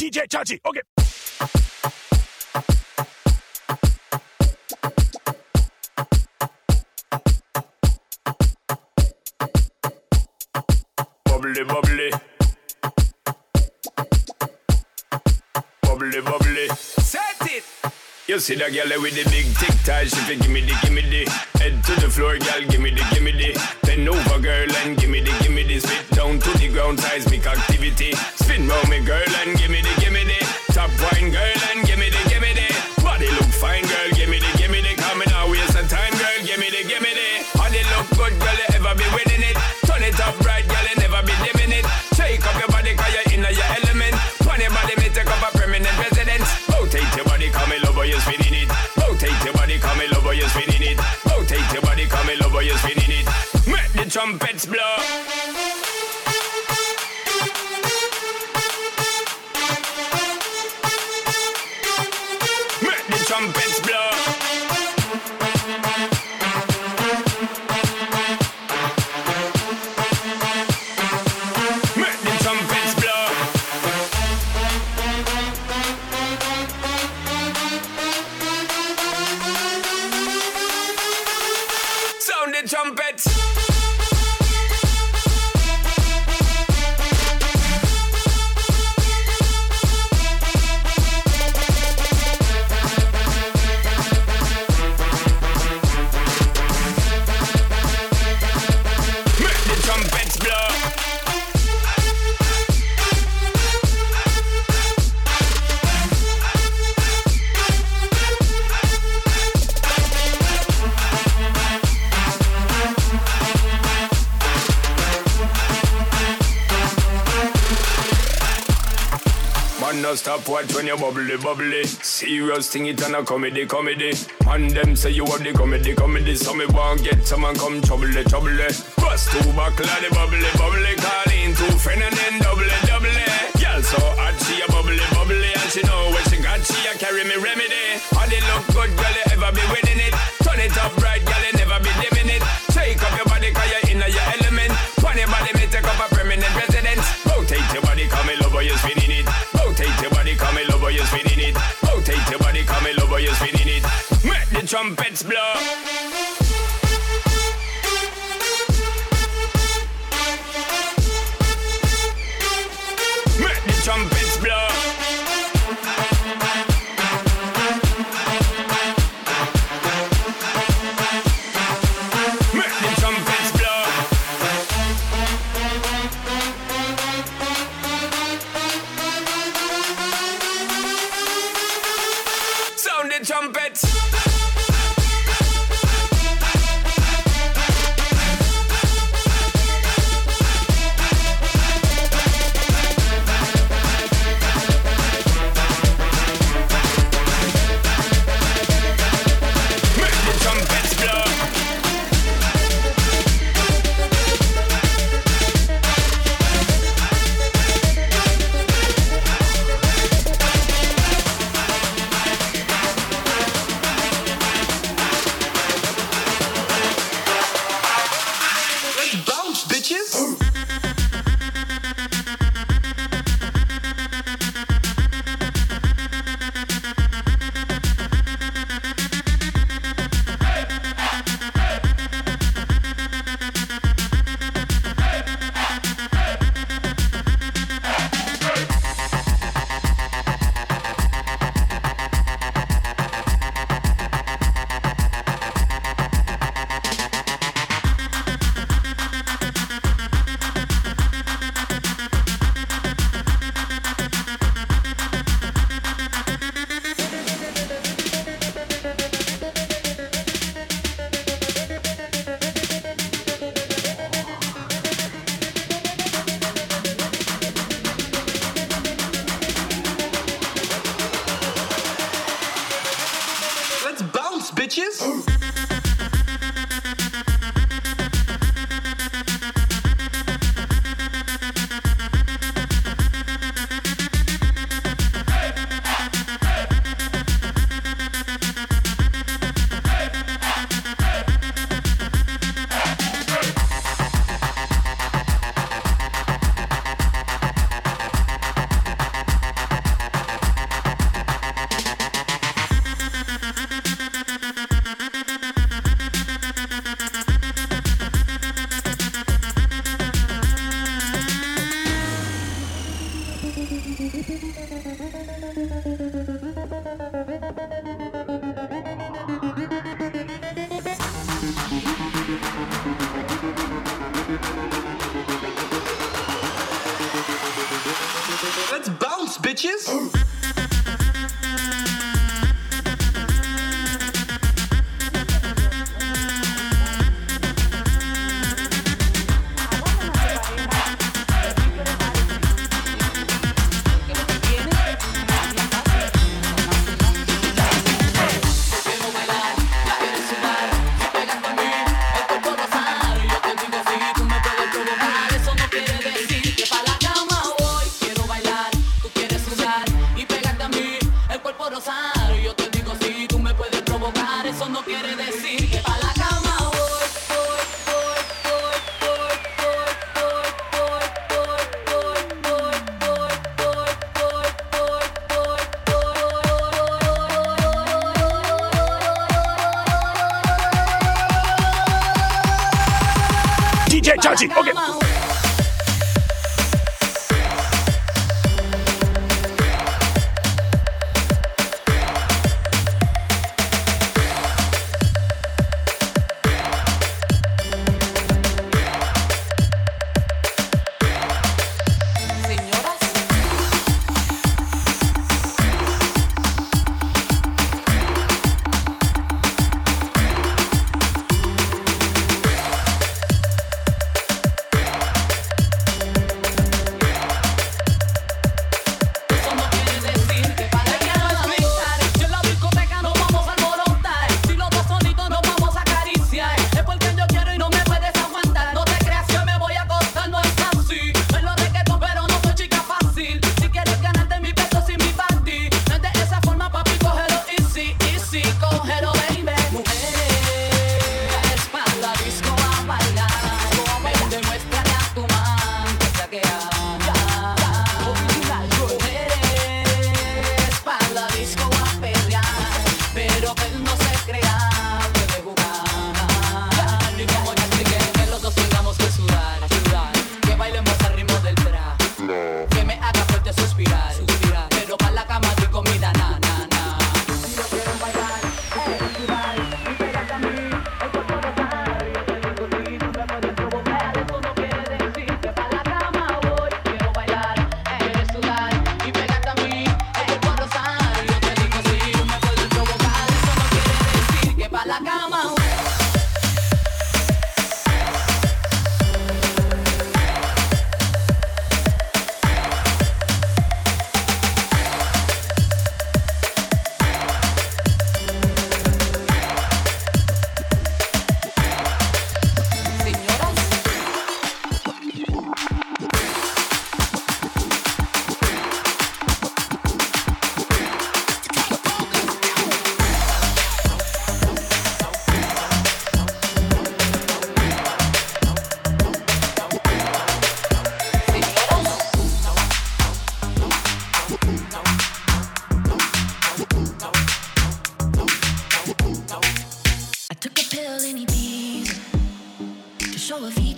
DJ Chachi. Okay. Bubbly, bubbly. Bubbly, bubbly. Set it. You see that girl with the big tic tac, she fi gimme the gimme the Head to the floor, girl, gimme the gimme the Bend over, girl, and gimme the gimme the Spit down to the ground, seismic activity Fin round me girl and give me the, give me hot when you bubbly, bubbly. Serious thing, it and a comedy, comedy. And them say you have the comedy, comedy. So me won't get someone come trouble, trouble. Bust two back, like the bubbly, bubbly. Call in two bitches. bitches!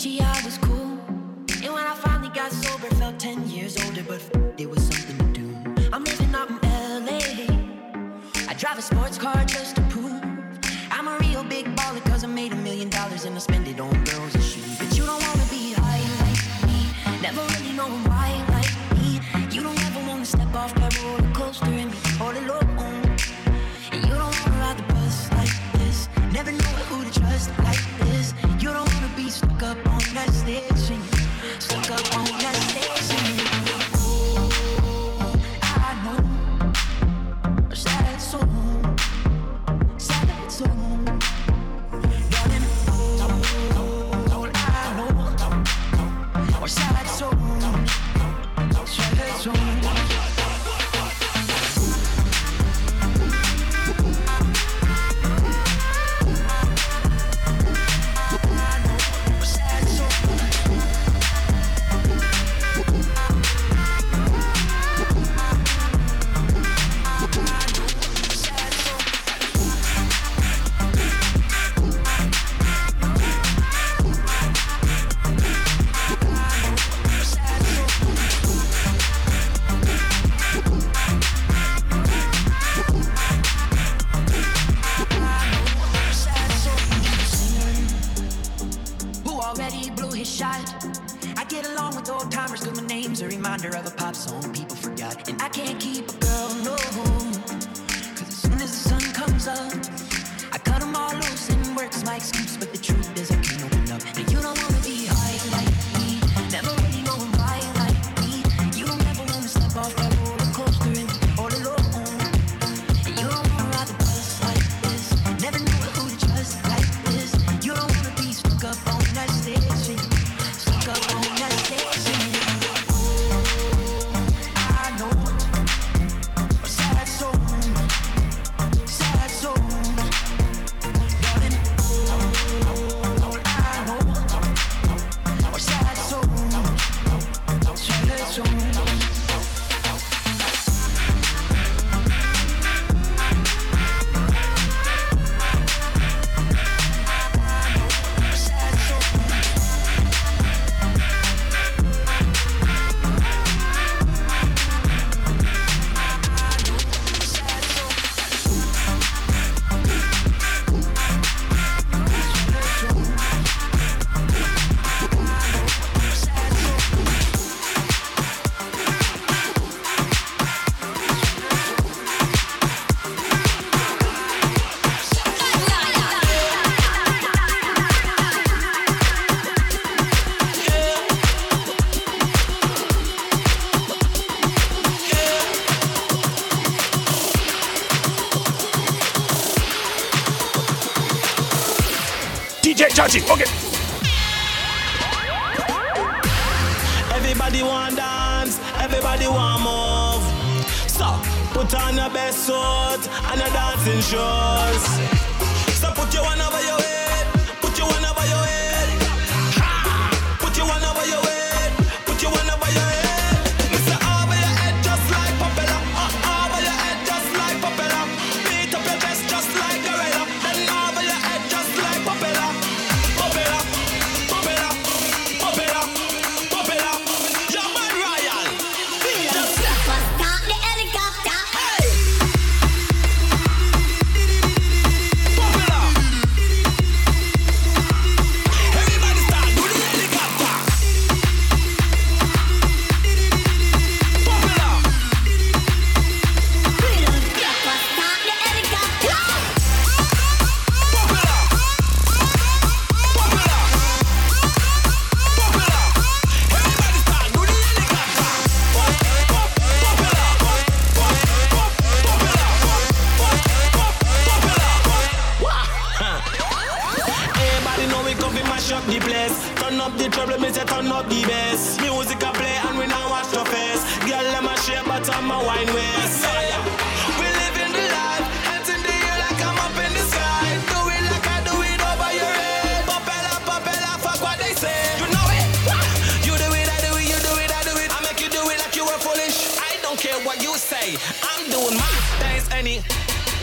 She I was cool. And when I finally got sober, felt 10 years older, but there was something to do. I'm living out in LA. I drive a sports car grab a pop song people forgot. And I can't keep a girl, no. Cause as soon as the sun comes up, I cut them all loose and work my excuse But Chachi, okay. Everybody want dance, everybody want move. So put on your best suit and your dancing shoes. So put your one over your head, put your one over your head. any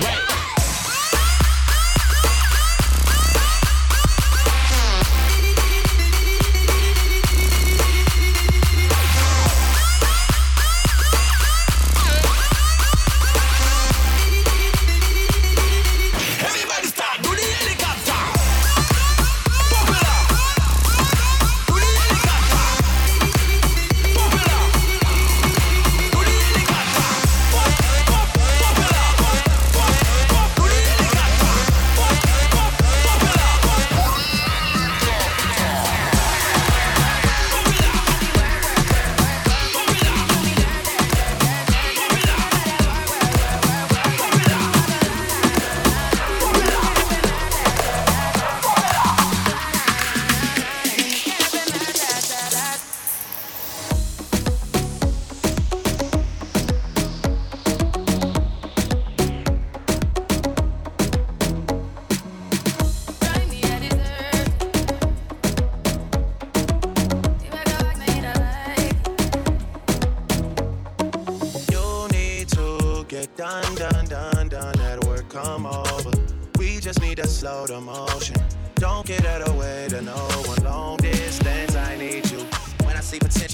way.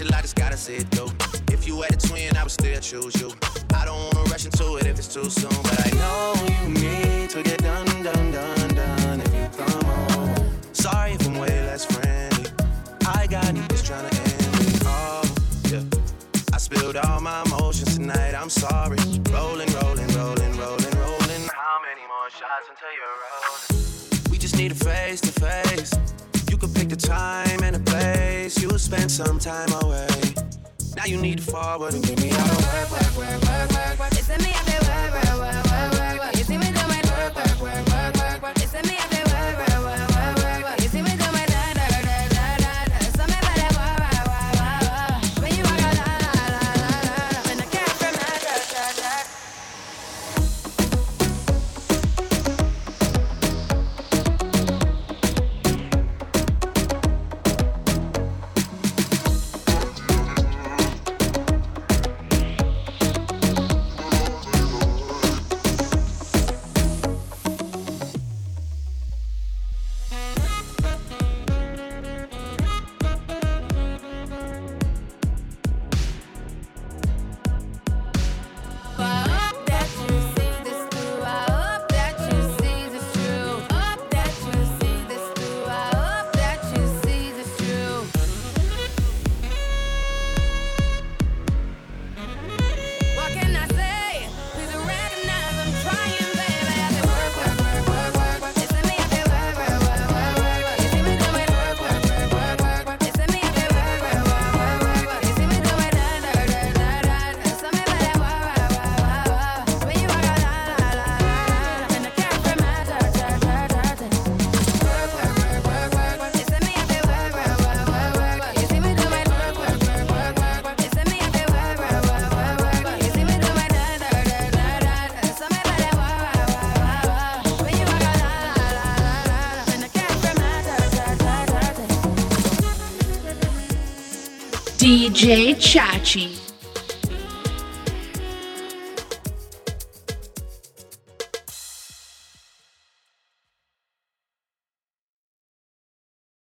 special, I just gotta see it through. If you had a twin, I would still choose you. I don't wanna rush into it if it's too soon, but I know you need to get done, done, done, done if you come over. Sorry if I'm way less friendly. I got niggas trying to end me. Oh, yeah. I spilled all my emotions tonight, I'm sorry. Rolling, rolling, rolling, rolling, rolling. How many more shots until you're rolling? We just need a face to face. You could pick the time and a spend some time away. Now you need to forward and get me out of work, work, work, work, work, work. It's me out there, work, work, work. DJ Chachi.